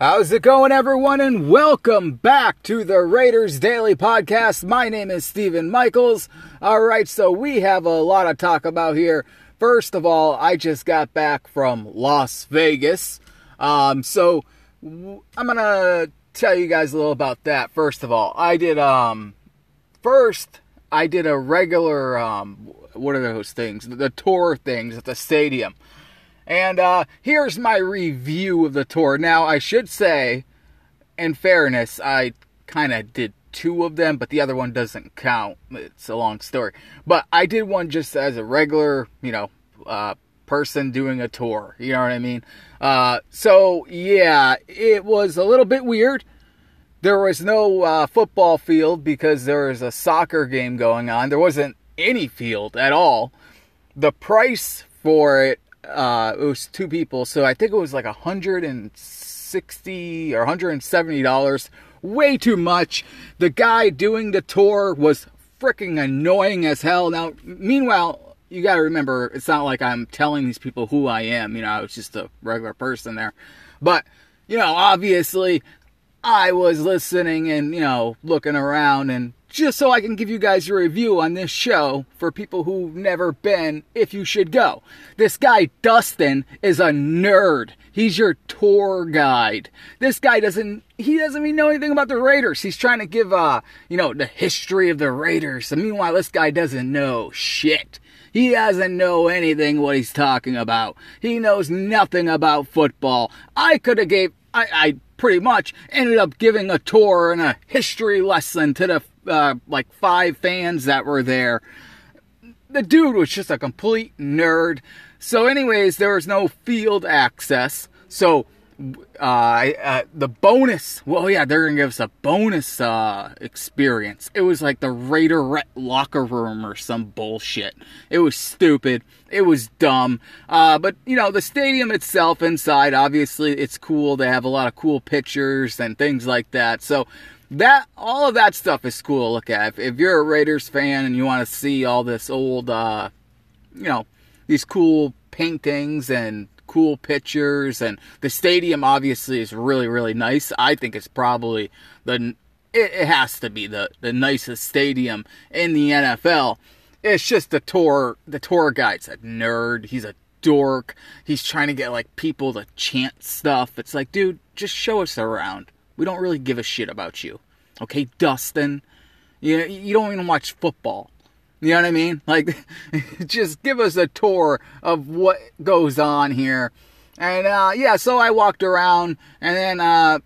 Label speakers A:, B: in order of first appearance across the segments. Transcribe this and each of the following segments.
A: How's it going, everyone? And welcome back to the Raiders Daily Podcast. My name is Stephen Michaels. All right, so we have a lot to talk about here. First of all, I just got back from Las Vegas. Um, so I'm gonna tell you guys a little about that. First of all, I did um, first I did a regular um, what are those things? The tour things at the stadium. And uh, here's my review of the tour. Now, I should say, in fairness, I kind of did two of them, but the other one doesn't count. It's a long story. But I did one just as a regular, you know, uh, person doing a tour. You know what I mean? Uh, so, yeah, it was a little bit weird. There was no uh, football field because there was a soccer game going on. There wasn't any field at all. The price for it uh, it was two people, so I think it was like a hundred and sixty or hundred and seventy dollars. Way too much. The guy doing the tour was freaking annoying as hell. Now, meanwhile, you got to remember, it's not like I'm telling these people who I am. You know, I was just a regular person there. But, you know, obviously, I was listening and, you know, looking around and just so I can give you guys a review on this show for people who've never been, if you should go. This guy, Dustin, is a nerd. He's your tour guide. This guy doesn't, he doesn't even know anything about the Raiders. He's trying to give, uh, you know, the history of the Raiders. And meanwhile, this guy doesn't know shit. He doesn't know anything what he's talking about. He knows nothing about football. I could have gave, I, I pretty much ended up giving a tour and a history lesson to the uh, like five fans that were there. The dude was just a complete nerd. So, anyways, there was no field access. So, uh, uh, the bonus. Well, yeah, they're gonna give us a bonus uh, experience. It was like the Raider locker room or some bullshit. It was stupid. It was dumb. Uh, but you know, the stadium itself inside, obviously, it's cool. They have a lot of cool pictures and things like that. So that all of that stuff is cool to look at. If, if you're a Raiders fan and you want to see all this old, uh, you know, these cool paintings and cool pictures, and the stadium obviously is really really nice. I think it's probably the it, it has to be the the nicest stadium in the NFL. It's just the tour the tour guide's a nerd. He's a dork. He's trying to get like people to chant stuff. It's like, dude, just show us around. We don't really give a shit about you. Okay, Dustin? You, you don't even watch football. You know what I mean? Like, just give us a tour of what goes on here. And uh, yeah, so I walked around, and then, uh,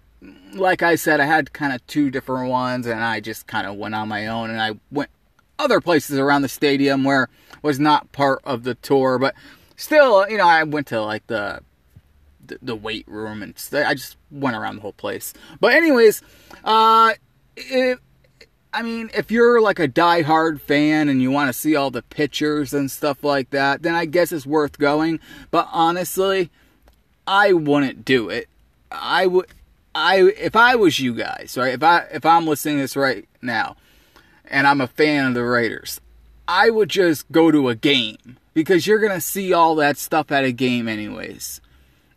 A: like I said, I had kind of two different ones, and I just kind of went on my own, and I went other places around the stadium where was not part of the tour, but still, you know, I went to like the the, weight room and I just went around the whole place. But anyways, uh, it, I mean, if you're like a die-hard fan and you want to see all the pictures and stuff like that, then I guess it's worth going. But honestly, I wouldn't do it. I would, I if I was you guys, right? If I if I'm listening to this right now, and I'm a fan of the Raiders, I would just go to a game because you're gonna see all that stuff at a game anyways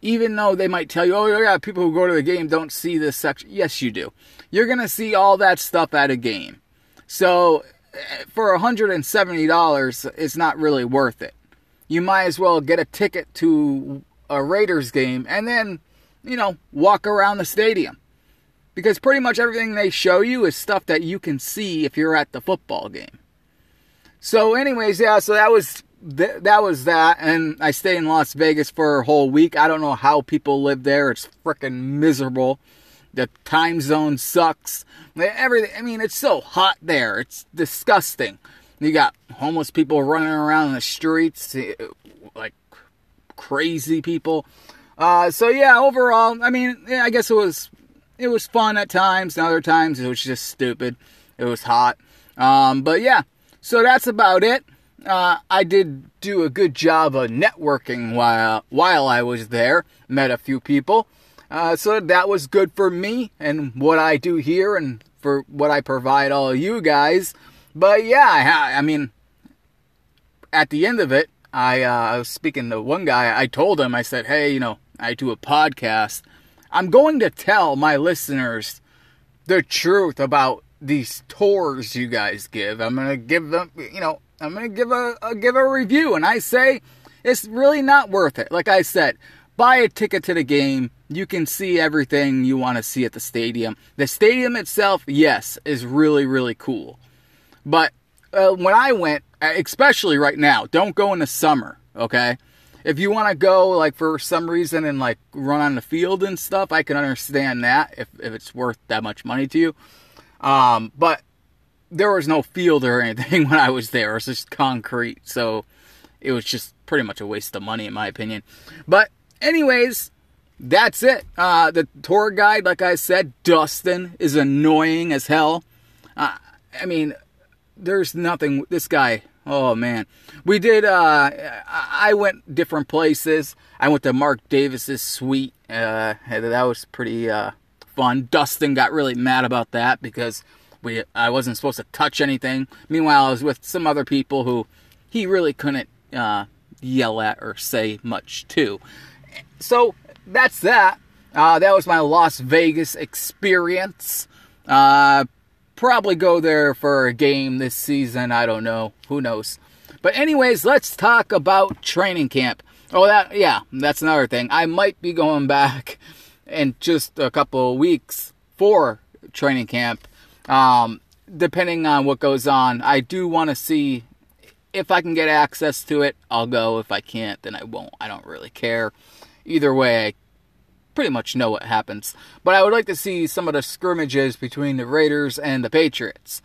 A: even though they might tell you, oh, yeah, people who go to the game don't see this section. Yes, you do. You're going to see all that stuff at a game. So eh, for $170, it's not really worth it. You might as well get a ticket to a Raiders game and then, you know, walk around the stadium. Because pretty much everything they show you is stuff that you can see if you're at the football game. So, anyways, yeah, so that was th- that was that. And I stayed in Las Vegas for a whole week. I don't know how people live there. It's freaking miserable. The time zone sucks. Everything. I mean, it's so hot there. It's disgusting. You got homeless people running around in the streets, eh, like crazy people. Uh, so yeah, overall, I mean, yeah, I guess it was it was fun at times. And other times it was just stupid. It was hot. Um, but yeah, so that's about it uh, I did do a good job of networking while while I was there. Met a few people, uh, so that was good for me and what I do here and for what I provide all of you guys. But yeah, I, I mean, at the end of it, I, uh, I was speaking to one guy. I told him, I said, "Hey, you know, I do a podcast." I'm going to tell my listeners the truth about these tours you guys give. I'm going to give them, you know, I'm to give a, a give a review and I say it's really not worth it. Like I said, buy a ticket to the game. You can see everything you want to see at the stadium. The stadium itself, yes, is really really cool. But uh, when I went, especially right now, don't go in the summer, okay? If you want to go like for some reason and like run on the field and stuff, I can understand that if, if it's worth that much money to you. Um, but there was no field or anything when I was there. It was just concrete. So it was just pretty much a waste of money, in my opinion. But, anyways, that's it. Uh, the tour guide, like I said, Dustin, is annoying as hell. Uh, I mean, there's nothing. This guy, oh man. We did, uh, I went different places. I went to Mark Davis's suite. Uh, that was pretty uh, fun. Dustin got really mad about that because we I wasn't supposed to touch anything. Meanwhile, I was with some other people who he really couldn't uh, yell at or say much to. So that's that. Uh, that was my Las Vegas experience. Uh, probably go there for a game this season. I don't know. Who knows? But anyways, let's talk about training camp. Oh, that yeah, that's another thing. I might be going back in just a couple of weeks for training camp. Um, depending on what goes on, I do want to see if I can get access to it, I'll go. If I can't, then I won't. I don't really care. Either way, I pretty much know what happens. But I would like to see some of the scrimmages between the Raiders and the Patriots.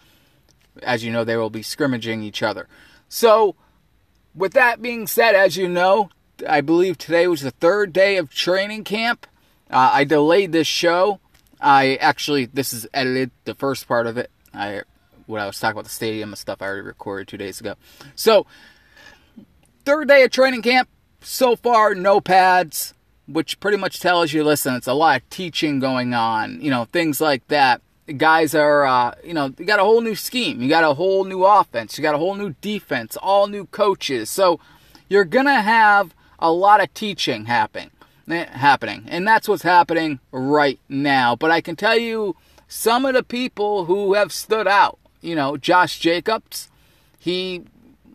A: As you know, they will be scrimmaging each other. So, with that being said, as you know, I believe today was the third day of training camp. Uh, I delayed this show. I actually, this is edited, the first part of it. I what I was talking about the stadium and stuff I already recorded two days ago. So, third day of training camp. So far, no pads, which pretty much tells you, listen, it's a lot of teaching going on. You know, things like that. guys are, uh, you know, you got a whole new scheme. You got a whole new offense. You got a whole new defense. All new coaches. So, you're gonna have a lot of teaching happening happening and that's what's happening right now but i can tell you some of the people who have stood out you know, Josh Jacobs, he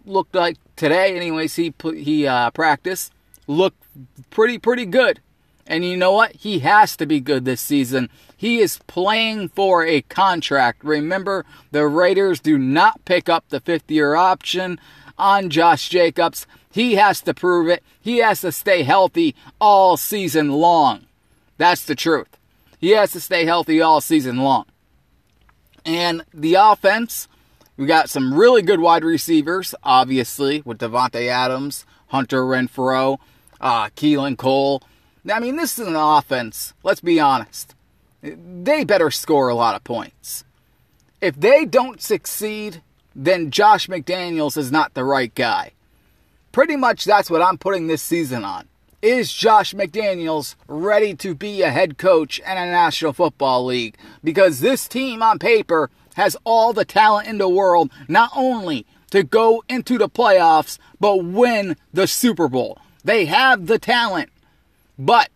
A: looked like today, anyways. He he uh, practiced, looked pretty pretty good, and you know what? He has to be good this season. He is playing for a contract. Remember, the Raiders do not pick up the fifth year option on Josh Jacobs. He has to prove it. He has to stay healthy all season long. That's the truth. He has to stay healthy all season long. And the offense, we got some really good wide receivers, obviously, with Davante Adams, Hunter Renfrow, uh, Keelan Cole. I mean, this is an offense, let's be honest. They better score a lot of points. If they don't succeed, then Josh McDaniels is not the right guy. Pretty much that's what I'm putting this season on. Is Josh McDaniels ready to be a head coach in a National Football League? Because this team on paper has all the talent in the world, not only to go into the playoffs, but win the Super Bowl. They have the talent, but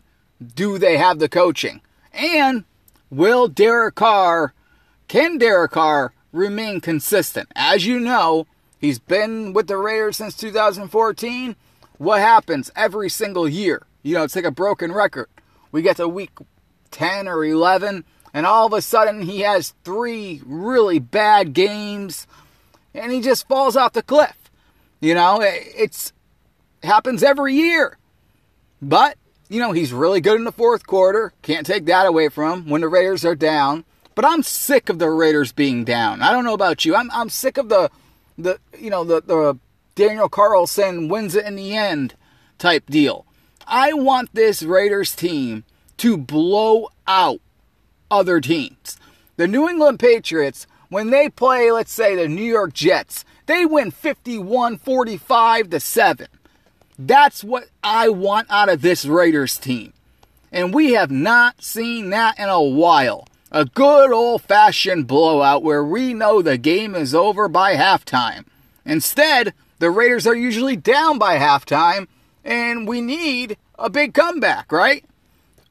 A: do they have the coaching? And will Derek Carr, can Derek Carr remain consistent? As you know, he's been with the Raiders since 2014 what happens every single year? You know, it's like a broken record. We get to week 10 or 11, and all of a sudden he has three really bad games, and he just falls off the cliff. You know, it's happens every year. But, you know, he's really good in the fourth quarter. Can't take that away from him when the Raiders are down. But I'm sick of the Raiders being down. I don't know about you. I'm I'm sick of the the you know the the Daniel Carlson wins it in the end type deal. I want this Raiders team to blow out other teams. The New England Patriots, when they play, let's say, the New York Jets, they win 51 45 to 7. That's what I want out of this Raiders team. And we have not seen that in a while. A good old fashioned blowout where we know the game is over by halftime. Instead, the Raiders are usually down by halftime, and we need a big comeback, right?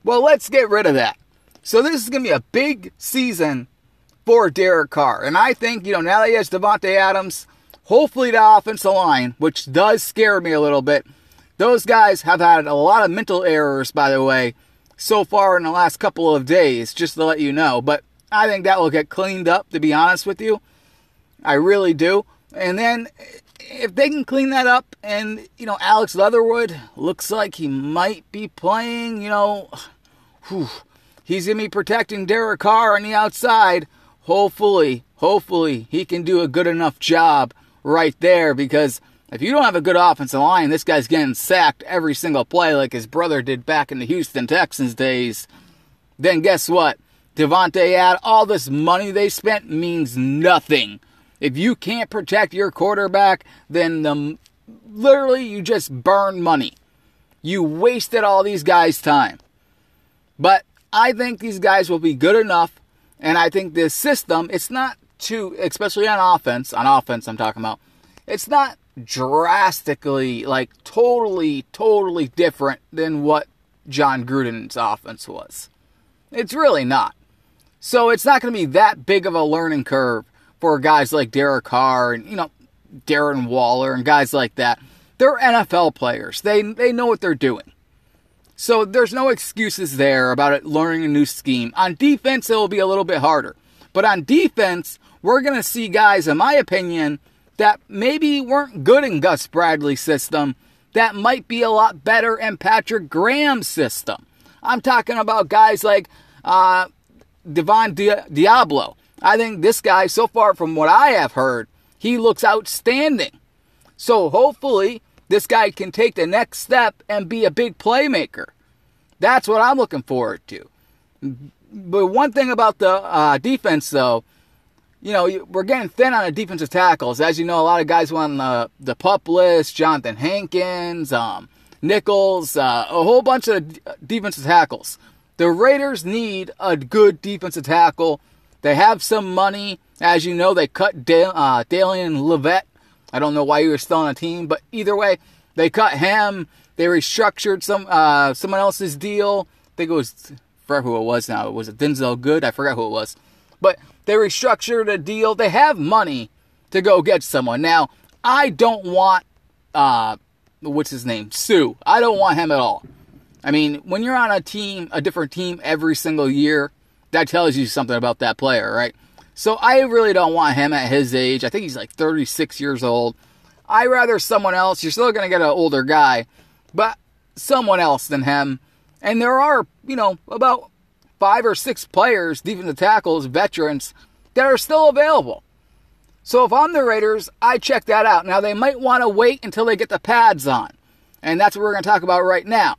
A: Well, let's get rid of that. So this is going to be a big season for Derek Carr. And I think, you know, now that he has Davante Adams, hopefully the offensive line, which does scare me a little bit, those guys have had a lot of mental errors, by the way, so far in the last couple of days, just to let you know. But I think that will get cleaned up, to be honest with you. I really do. And then if they can clean that up and, you know, Alex Leatherwood looks like he might be playing, you know, whew, he's going to be protecting Derek Carr on the outside. Hopefully, hopefully he can do a good enough job right there because if you don't have a good offensive line, this guy's getting sacked every single play like his brother did back in the Houston Texans days. Then guess what? Davante had all this money they spent means nothing. If you can't protect your quarterback, then the, literally you just burn money. You wasted all these guys' time. But I think these guys will be good enough, and I think this system, it's not too, especially on offense, on offense I'm talking about, it's not drastically, like totally, totally different than what Jon Gruden's offense was. It's really not. So it's not going to be that big of a learning curve for guys like Derek Carr and, you know, Darren Waller and guys like that. They're NFL players. They they know what they're doing. So there's no excuses there about it learning a new scheme. On defense, it will be a little bit harder. But on defense, we're going to see guys, in my opinion, that maybe weren't good in Gus Bradley's system that might be a lot better in Patrick Graham's system. I'm talking about guys like uh, Divine Di- Deablo. I think this guy, so far from what I have heard, he looks outstanding. So hopefully, this guy can take the next step and be a big playmaker. That's what I'm looking forward to. But one thing about the uh, defense, though, you know, we're getting thin on the defensive tackles. As you know, a lot of guys went on the, the pup list Jonathan Hankins, um, Nichols, uh, a whole bunch of defensive tackles. The Raiders need a good defensive tackle they have some money. As you know, they cut Dale, uh, Dallin Leavitt. I don't know why he was still on the team, but either way, they cut him. They restructured some uh, someone else's deal. I think it was, I forgot who it was now. It was it Denzelle Good? I forgot who it was. But they restructured a deal. They have money to go get someone. Now, I don't want, uh, what's his name? Suh. I don't want him at all. I mean, when you're on a team, a different team every single year, that tells you something about that player, right? So I really don't want him at his age. I think he's like 36 years old. I rather someone else. You're still going to get an older guy, but someone else than him. And there are, you know, about five or six players, defensive tackles, veterans, that are still available. So if I'm the Raiders, I check that out. Now they might want to wait until they get the pads on. And that's what we're going to talk about right now.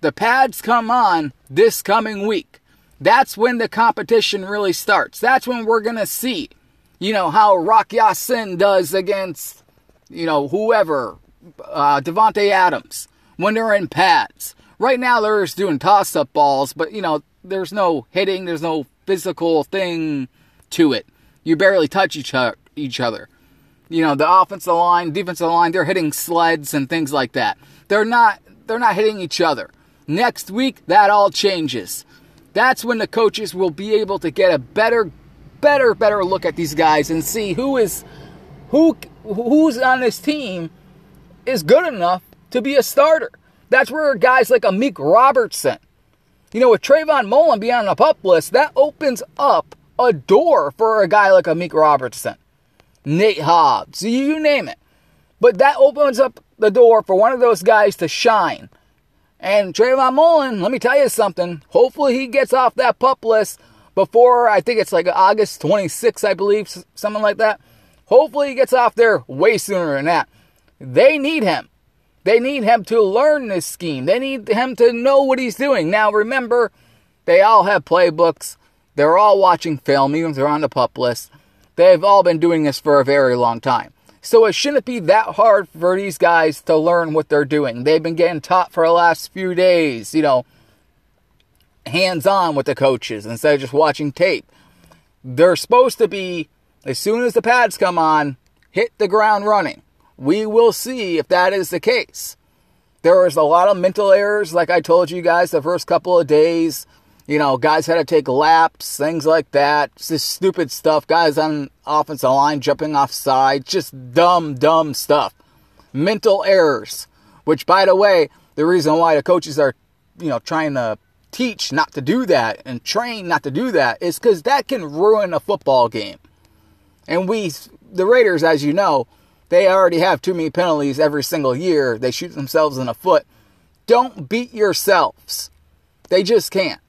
A: The pads come on this coming week. That's when the competition really starts. That's when we're going to see, you know, how Rock Ya-Sin does against, you know, whoever, uh, Davante Adams, when they're in pads. Right now, they're just doing toss up balls, but, you know, there's no hitting, there's no physical thing to it. You barely touch each, each other. You know, the offensive line, defensive line, they're hitting sleds and things like that. They're not they're not hitting each other. Next week that all changes. That's when the coaches will be able to get a better, better, better look at these guys and see who is, who, who's on this team is good enough to be a starter. That's where guys like Amik Robertson, you know, with Trayvon Mullen being on the pup list, that opens up a door for a guy like Amik Robertson, Nate Hobbs, you name it. But that opens up the door for one of those guys to shine and Trayvon Mullen, let me tell you something. Hopefully he gets off that pup list before, I think it's like August 26th, I believe, something like that. Hopefully he gets off there way sooner than that. They need him. They need him to learn this scheme. They need him to know what he's doing. Now, remember, they all have playbooks. They're all watching film, even if they're on the pup list. They've all been doing this for a very long time. So it shouldn't be that hard for these guys to learn what they're doing. They've been getting taught for the last few days, you know, hands on with the coaches instead of just watching tape. They're supposed to be, as soon as the pads come on, hit the ground running. We will see if that is the case. There was a lot of mental errors, like I told you guys the first couple of days. You know, guys had to take laps, things like that. It's just stupid stuff. Guys on offensive line jumping off sides, just dumb, dumb stuff. Mental errors. Which, by the way, the reason why the coaches are, you know, trying to teach not to do that and train not to do that is because that can ruin a football game. And we, the Raiders, as you know, they already have too many penalties every single year. They shoot themselves in the foot. Don't beat yourselves. They just can't.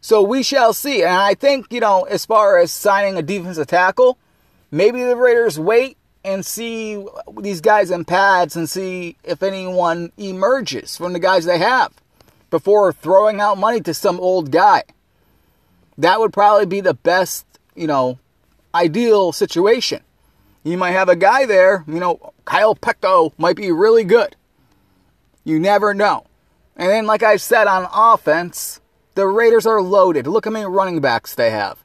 A: So we shall see. And I think, you know, as far as signing a defensive tackle, maybe the Raiders wait and see these guys in pads and see if anyone emerges from the guys they have before throwing out money to some old guy. That would probably be the best, you know, ideal situation. You might have a guy there, you know, Kyle Peko might be really good. You never know. And then, like I said on offense, the Raiders are loaded. Look how many running backs they have.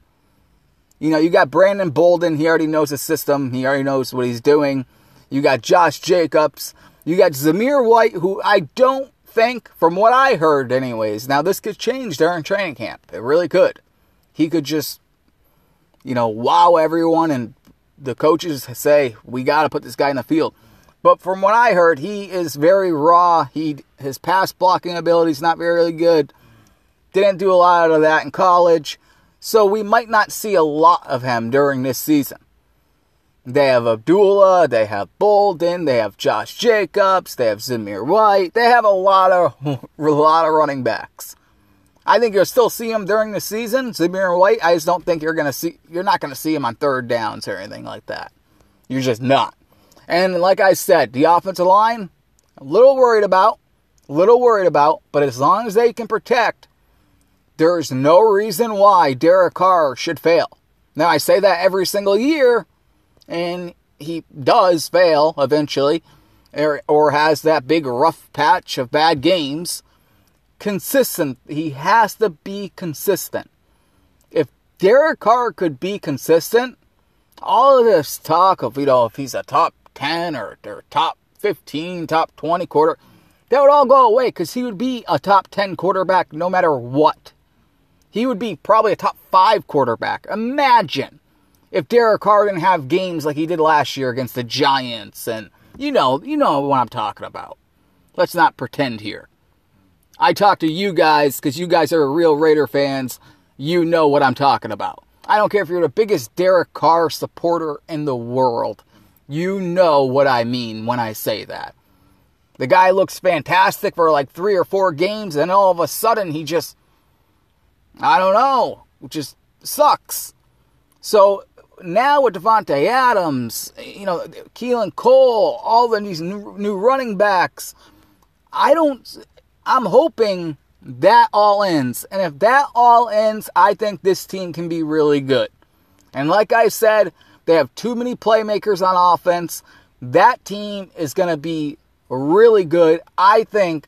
A: You know, you got Brandon Bolden. He already knows the system. He already knows what he's doing. You got Josh Jacobs. You got Zamir White, who I don't think, from what I heard, anyways. Now this could change during training camp. It really could. He could just, you know, wow everyone, and the coaches say we got to put this guy in the field. But from what I heard, he is very raw. He his pass blocking ability is not very good. Didn't do a lot of that in college. So we might not see a lot of him during this season. They have Abdullah, they have Bolden, they have Josh Jacobs, they have Zamir White. They have a lot of a lot of running backs. I think you'll still see him during the season. Zamir White, I just don't think you're gonna see you're not gonna see him on third downs or anything like that. You're just not. And like I said, the offensive line, a little worried about, a little worried about, but as long as they can protect there's no reason why Derek Carr should fail. Now, I say that every single year, and he does fail eventually, or, or has that big rough patch of bad games. Consistent. He has to be consistent. If Derek Carr could be consistent, all of this talk of, you know, if he's a top 10 or, or top 15, top 20 quarter, that would all go away because he would be a top 10 quarterback no matter what he would be probably a top five quarterback. Imagine if Derek Carr didn't have games like he did last year against the Giants, and you know, you know what I'm talking about. Let's not pretend here. I talk to you guys because you guys are real Raider fans. You know what I'm talking about. I don't care if you're the biggest Derek Carr supporter in the world. You know what I mean when I say that. The guy looks fantastic for like three or four games, and all of a sudden he just I don't know. Just sucks. So now with Davante Adams, you know, Keelan Cole, all the these new, new running backs, I don't. I'm hoping that all ends, and if that all ends, I think this team can be really good. And like I said, they have too many playmakers on offense. That team is going to be really good. I think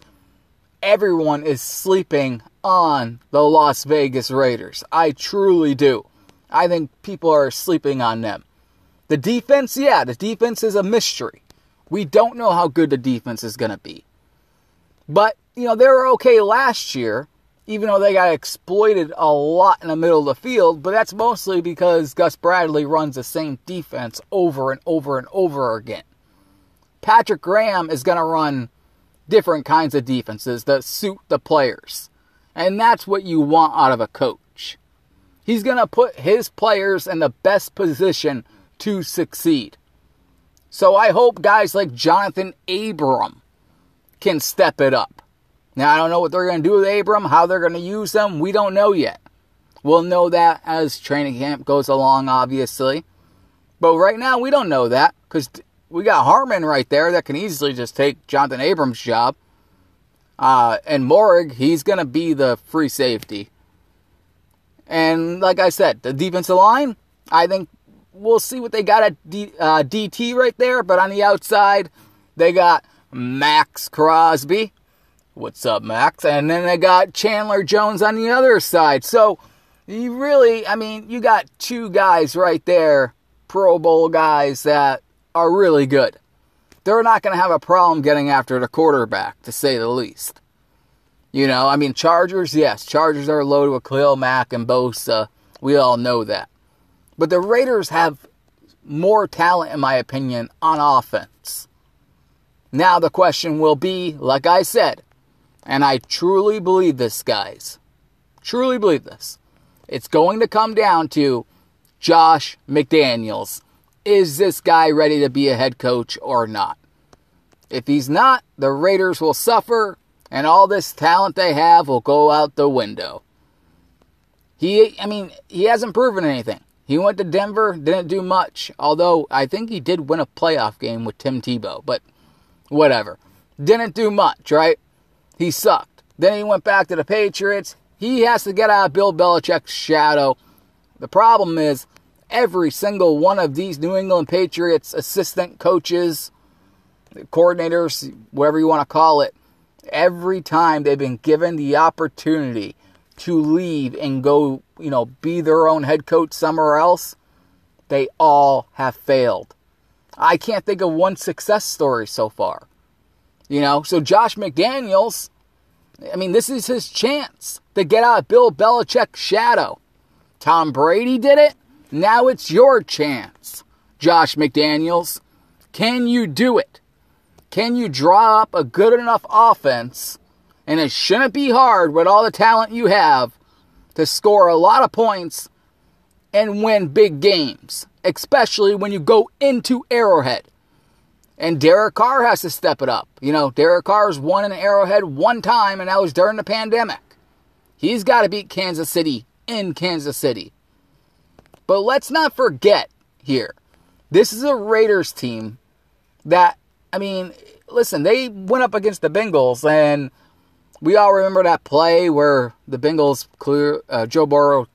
A: everyone is sleeping on the Las Vegas Raiders. I truly do. I think people are sleeping on them. The defense, yeah, the defense is a mystery. We don't know how good the defense is going to be. But, you know, they were okay last year, even though they got exploited a lot in the middle of the field, but that's mostly because Gus Bradley runs the same defense over and over and over again. Patrick Graham is going to run different kinds of defenses that suit the players. And that's what you want out of a coach. He's going to put his players in the best position to succeed. So I hope guys like Johnathan Abram can step it up. Now, I don't know what they're going to do with Abram, how they're going to use them. We don't know yet. We'll know that as training camp goes along, obviously. But right now, we don't know that because we got Harmon right there that can easily just take Johnathan Abram's job. Uh, and Moehrig, he's going to be the free safety. And like I said, the defensive line, I think we'll see what they got at D, uh, DT right there. But on the outside, they got Maxx Crosby. What's up, Max? And then they got Chandler Jones on the other side. So you really, I mean, you got two guys right there, Pro Bowl guys that are really good. they're not going to have a problem getting after the quarterback, to say the least. You know, I mean, Chargers, yes, Chargers are loaded with Khalil Mack and Bosa. We all know that. But the Raiders have more talent, in my opinion, on offense. Now the question will be, like I said, and I truly believe this, guys. Truly believe this. It's going to come down to Josh McDaniels. Is this guy ready to be a head coach or not? If he's not, the Raiders will suffer and all this talent they have will go out the window. He, I mean, he hasn't proven anything. He went to Denver, didn't do much, although I think he did win a playoff game with Tim Tebow, but whatever. Didn't do much, right? He sucked. Then he went back to the Patriots. He has to get out of Bill Belichick's shadow. The problem is, every single one of these New England Patriots assistant coaches, coordinators, whatever you want to call it, every time they've been given the opportunity to leave and go, you know, be their own head coach somewhere else, they all have failed. I can't think of one success story so far. You know, so Josh McDaniels, I mean, this is his chance to get out of Bill Belichick's shadow. Tom Brady did it. Now it's your chance, Josh McDaniels. Can you do it? Can you draw up a good enough offense? And it shouldn't be hard with all the talent you have to score a lot of points and win big games, especially when you go into Arrowhead. And Derek Carr has to step it up. You know, Derek Carr's won in Arrowhead one time, and that was during the pandemic. He's got to beat Kansas City in Kansas City. But let's not forget here this is a Raiders team that I mean, listen, they went up against the Bengals, and we all remember that play where the Bengals clear uh, Joe Burrow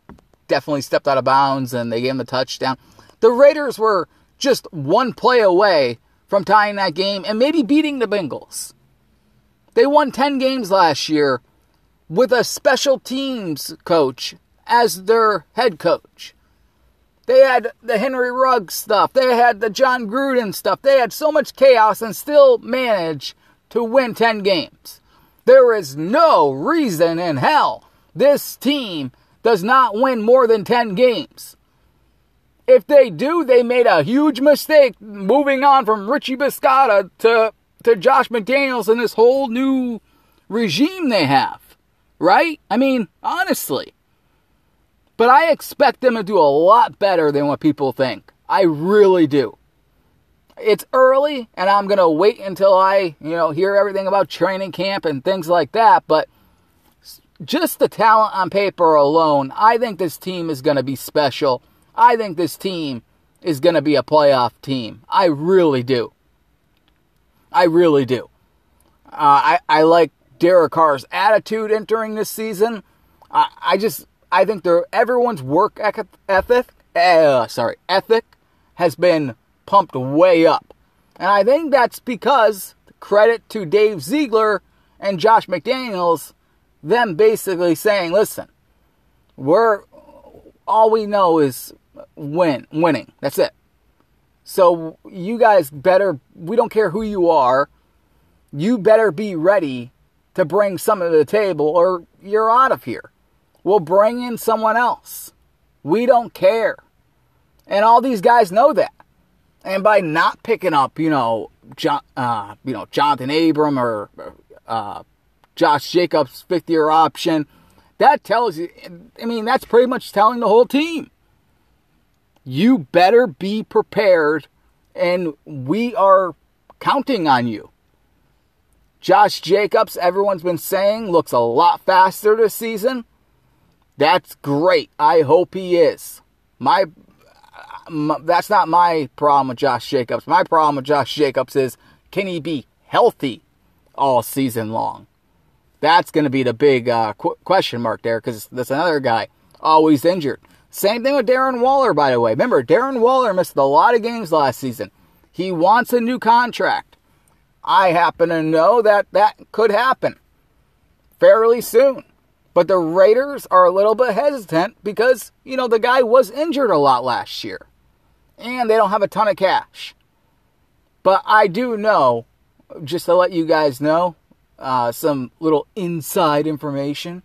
A: definitely stepped out of bounds, and they gave him the touchdown. The Raiders were just one play away from tying that game and maybe beating the Bengals. They won 10 games last year with a special teams coach as their head coach. They had the Henry Ruggs stuff. They had the Jon Gruden stuff. They had so much chaos and still managed to win 10 games. There is no reason in hell this team does not win more than 10 games. If they do, they made a huge mistake moving on from Richie Bisaccia to, to Josh McDaniels and this whole new regime they have. Right? I mean, honestly. But I expect them to do a lot better than what people think. I really do. It's early, and I'm going to wait until I, you know, hear everything about training camp and things like that. But just the talent on paper alone, I think this team is going to be special. I think this team is going to be a playoff team. I really do. I really do. Uh, I, I like Derek Carr's attitude entering this season. I, I just I think they're, everyone's work ethic, uh, sorry, ethic has been pumped way up. And I think that's because credit to Dave Ziegler and Josh McDaniels, them basically saying, listen, we're all we know is win, winning. That's it. So you guys better we don't care who you are, you better be ready to bring something to the table or you're out of here. We'll bring in someone else. We don't care. And all these guys know that. And by not picking up, you know, John, uh, you know, Johnathan Abram or uh, Josh Jacobs' fifth year option, that tells you, I mean, that's pretty much telling the whole team. You better be prepared, and we are counting on you. Josh Jacobs, everyone's been saying, looks a lot faster this season. That's great. I hope he is. My, my, that's not my problem with Josh Jacobs. My problem with Josh Jacobs is can he be healthy all season long? That's going to be the big uh, qu- question mark there because that's another guy always injured. Same thing with Darren Waller, by the way. Remember, Darren Waller missed a lot of games last season. He wants a new contract. I happen to know that that could happen fairly soon. But the Raiders are a little bit hesitant because, you know, the guy was injured a lot last year. And they don't have a ton of cash. But I do know, just to let you guys know, uh, some little inside information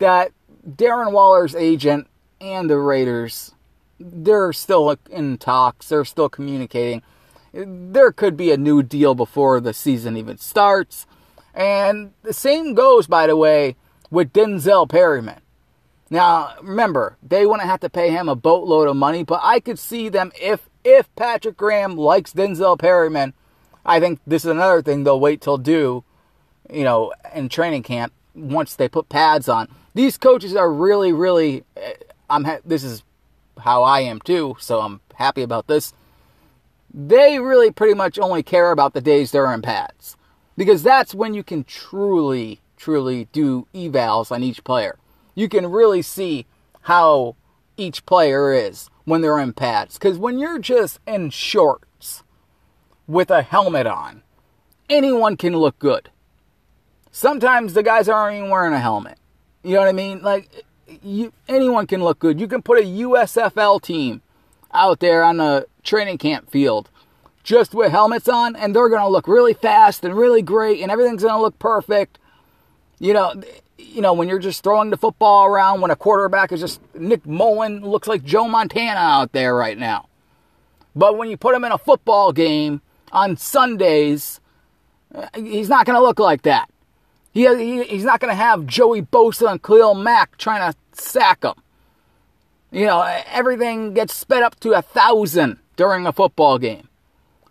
A: that Darren Waller's agent and the Raiders, they're still in talks. They're still communicating. There could be a new deal before the season even starts. And the same goes, by the way, with Denzel Perryman. Now, remember, they wouldn't have to pay him a boatload of money, but I could see them if if Patrick Graham likes Denzel Perryman. I think this is another thing they'll wait till do, you know, in training camp once they put pads on. These coaches are really, really. Eh, I'm. This is how I am too, so I'm happy about this. They really pretty much only care about the days they're in pads because that's when you can truly, truly do evals on each player you can really see how each player is when they're in pads. Because when you're just in shorts with a helmet on, anyone can look good. Sometimes the guys aren't even wearing a helmet. You know what I mean? Like, you, anyone can look good. You can put a USFL team out there on the training camp field just with helmets on, and they're going to look really fast and really great, and everything's going to look perfect. You know, you know, when you're just throwing the football around, when a quarterback is just Nick Mullen looks like Joe Montana out there right now. But when you put him in a football game on Sundays, uh, he's not going to look like that. He, he he's not going to have Joey Bosa and Khalil Mack trying to sack him. You know, everything gets sped up to a thousand during a football game.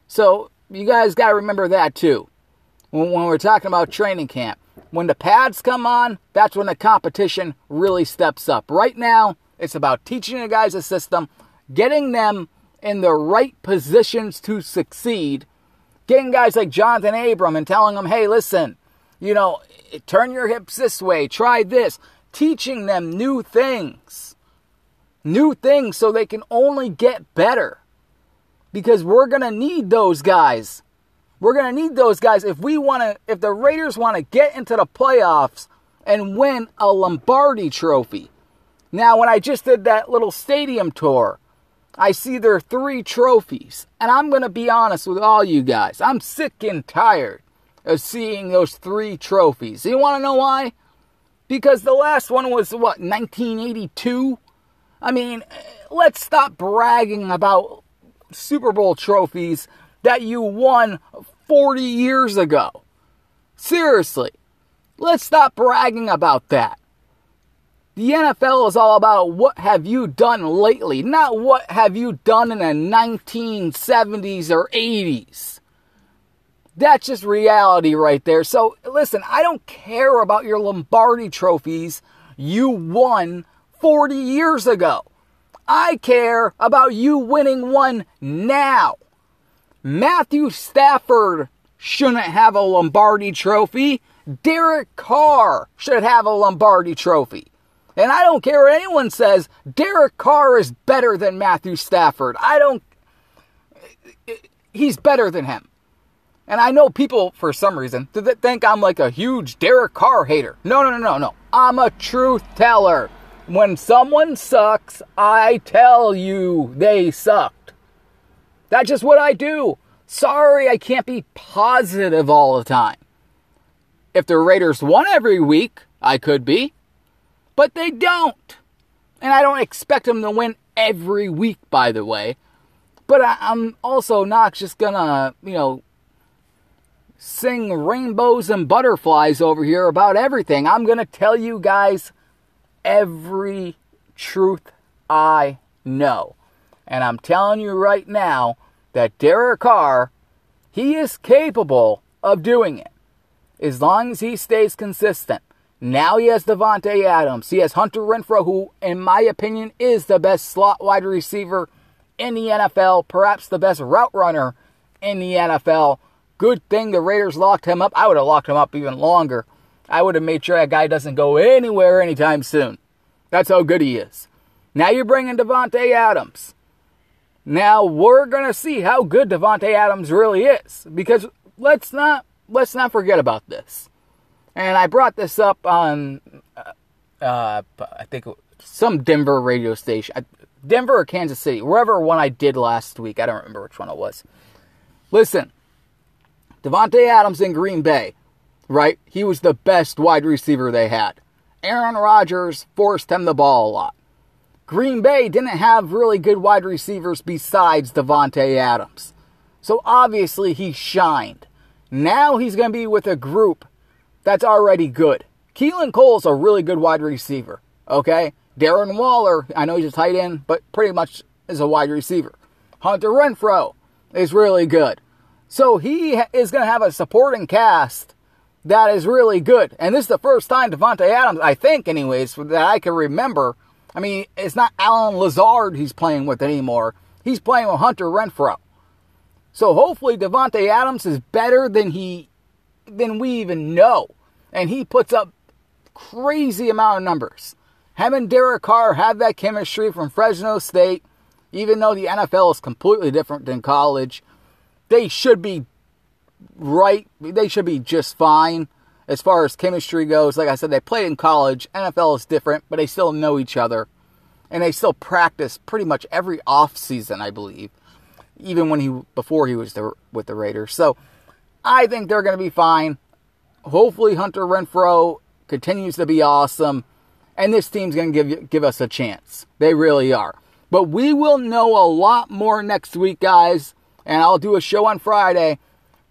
A: So you guys got to remember that too when, when we're talking about training camp. When the pads come on, that's when the competition really steps up. Right now, it's about teaching the guys a system, getting them in the right positions to succeed, getting guys like Johnathan Abram and telling them, hey, listen, you know, turn your hips this way, try this, teaching them new things. New things so they can only get better. Because we're going to need those guys we're going to need those guys if we want to, if the Raiders want to get into the playoffs and win a Lombardi trophy. Now, when I just did that little stadium tour, I see there are three trophies. And I'm going to be honest with all you guys. I'm sick and tired of seeing those three trophies. You want to know why? Because the last one was, what, 1982? I mean, let's stop bragging about Super Bowl trophies that you won 40 years ago. Seriously, let's stop bragging about that. The NFL is all about what have you done lately, not what have you done in the 1970s or 80s. That's just reality right there. So, listen, I don't care about your Lombardi trophies you won 40 years ago. I care about you winning one now. Matthew Stafford shouldn't have a Lombardi trophy. Derek Carr should have a Lombardi trophy. And I don't care what anyone says, Derek Carr is better than Matthew Stafford. I don't. He's better than him. And I know people, for some reason, think I'm like a huge Derek Carr hater. No, no, no, no, no. I'm a truth teller. When someone sucks, I tell you they sucked. That's just what I do. Sorry, I can't be positive all the time. If the Raiders won every week, I could be. But they don't. And I don't expect them to win every week, by the way. But I, am also not just gonna, you know, sing rainbows and butterflies over here about everything. I'm gonna tell you guys every truth I know. And I'm telling you right now that Derek Carr, he is capable of doing it as long as he stays consistent. Now he has Davante Adams. He has Hunter Renfrow, who, in my opinion, is the best slot wide receiver in the NFL, perhaps the best route runner in the NFL. Good thing the Raiders locked him up. I would have locked him up even longer. I would have made sure that guy doesn't go anywhere anytime soon. That's how good he is. Now you're bringing Davante Adams. Now we're gonna see how good Davante Adams really is because let's not let's not forget about this. And I brought this up on uh, uh, I think some Denver radio station, Denver or Kansas City, wherever one I did last week. I don't remember which one it was. Listen, Davante Adams in Green Bay, right? He was the best wide receiver they had. Aaron Rodgers forced him the ball a lot. Green Bay didn't have really good wide receivers besides Davante Adams. So obviously he shined. Now he's going to be with a group that's already good. Keelan Cole's a really good wide receiver, okay? Darren Waller, I know he's a tight end, but pretty much is a wide receiver. Hunter Renfrow is really good. So he is going to have a supporting cast that is really good. And this is the first time Davante Adams, I think, anyways, that I can remember. I mean, it's not Allen Lazard he's playing with anymore. He's playing with Hunter Renfrow. So hopefully Davante Adams is better than he than we even know. And he puts up crazy amount of numbers. Him and Derek Carr have that chemistry from Fresno State. Even though the NFL is completely different than college, they should be right. They should be just fine as far as chemistry goes. Like I said, they played in college. NFL is different, but they still know each other. And they still practice pretty much every off season, I believe, even when he before he was with the Raiders. So I think they're going to be fine. Hopefully, Hunter Renfrow continues to be awesome, and this team's going to give give us a chance. They really are. But we will know a lot more next week, guys, and I'll do a show on Friday.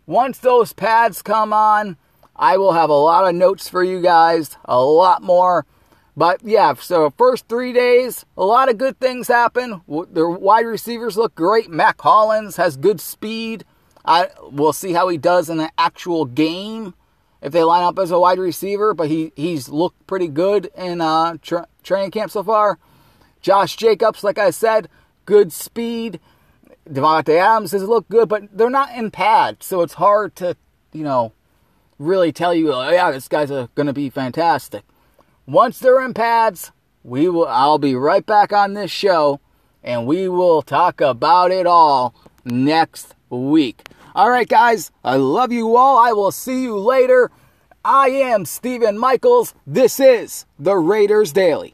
A: Once those pads come on, I will have a lot of notes for you guys, a lot more. But yeah, so first three days, a lot of good things happen. The wide receivers look great. Mack Hollins has good speed. I we'll see how he does in the actual game if they line up as a wide receiver. But he he's looked pretty good in uh, tra- training camp so far. Josh Jacobs, like I said, good speed. Davante Adams has looked good, but they're not in pads, so it's hard to, you know, really tell you, oh, yeah, this guy's going to be fantastic. Once they're in pads, we will. I'll be right back on this show, and we will talk about it all next week. All right, guys, I love you all. I will see you later. I am Stephen Michaels. This is the Raiders Daily.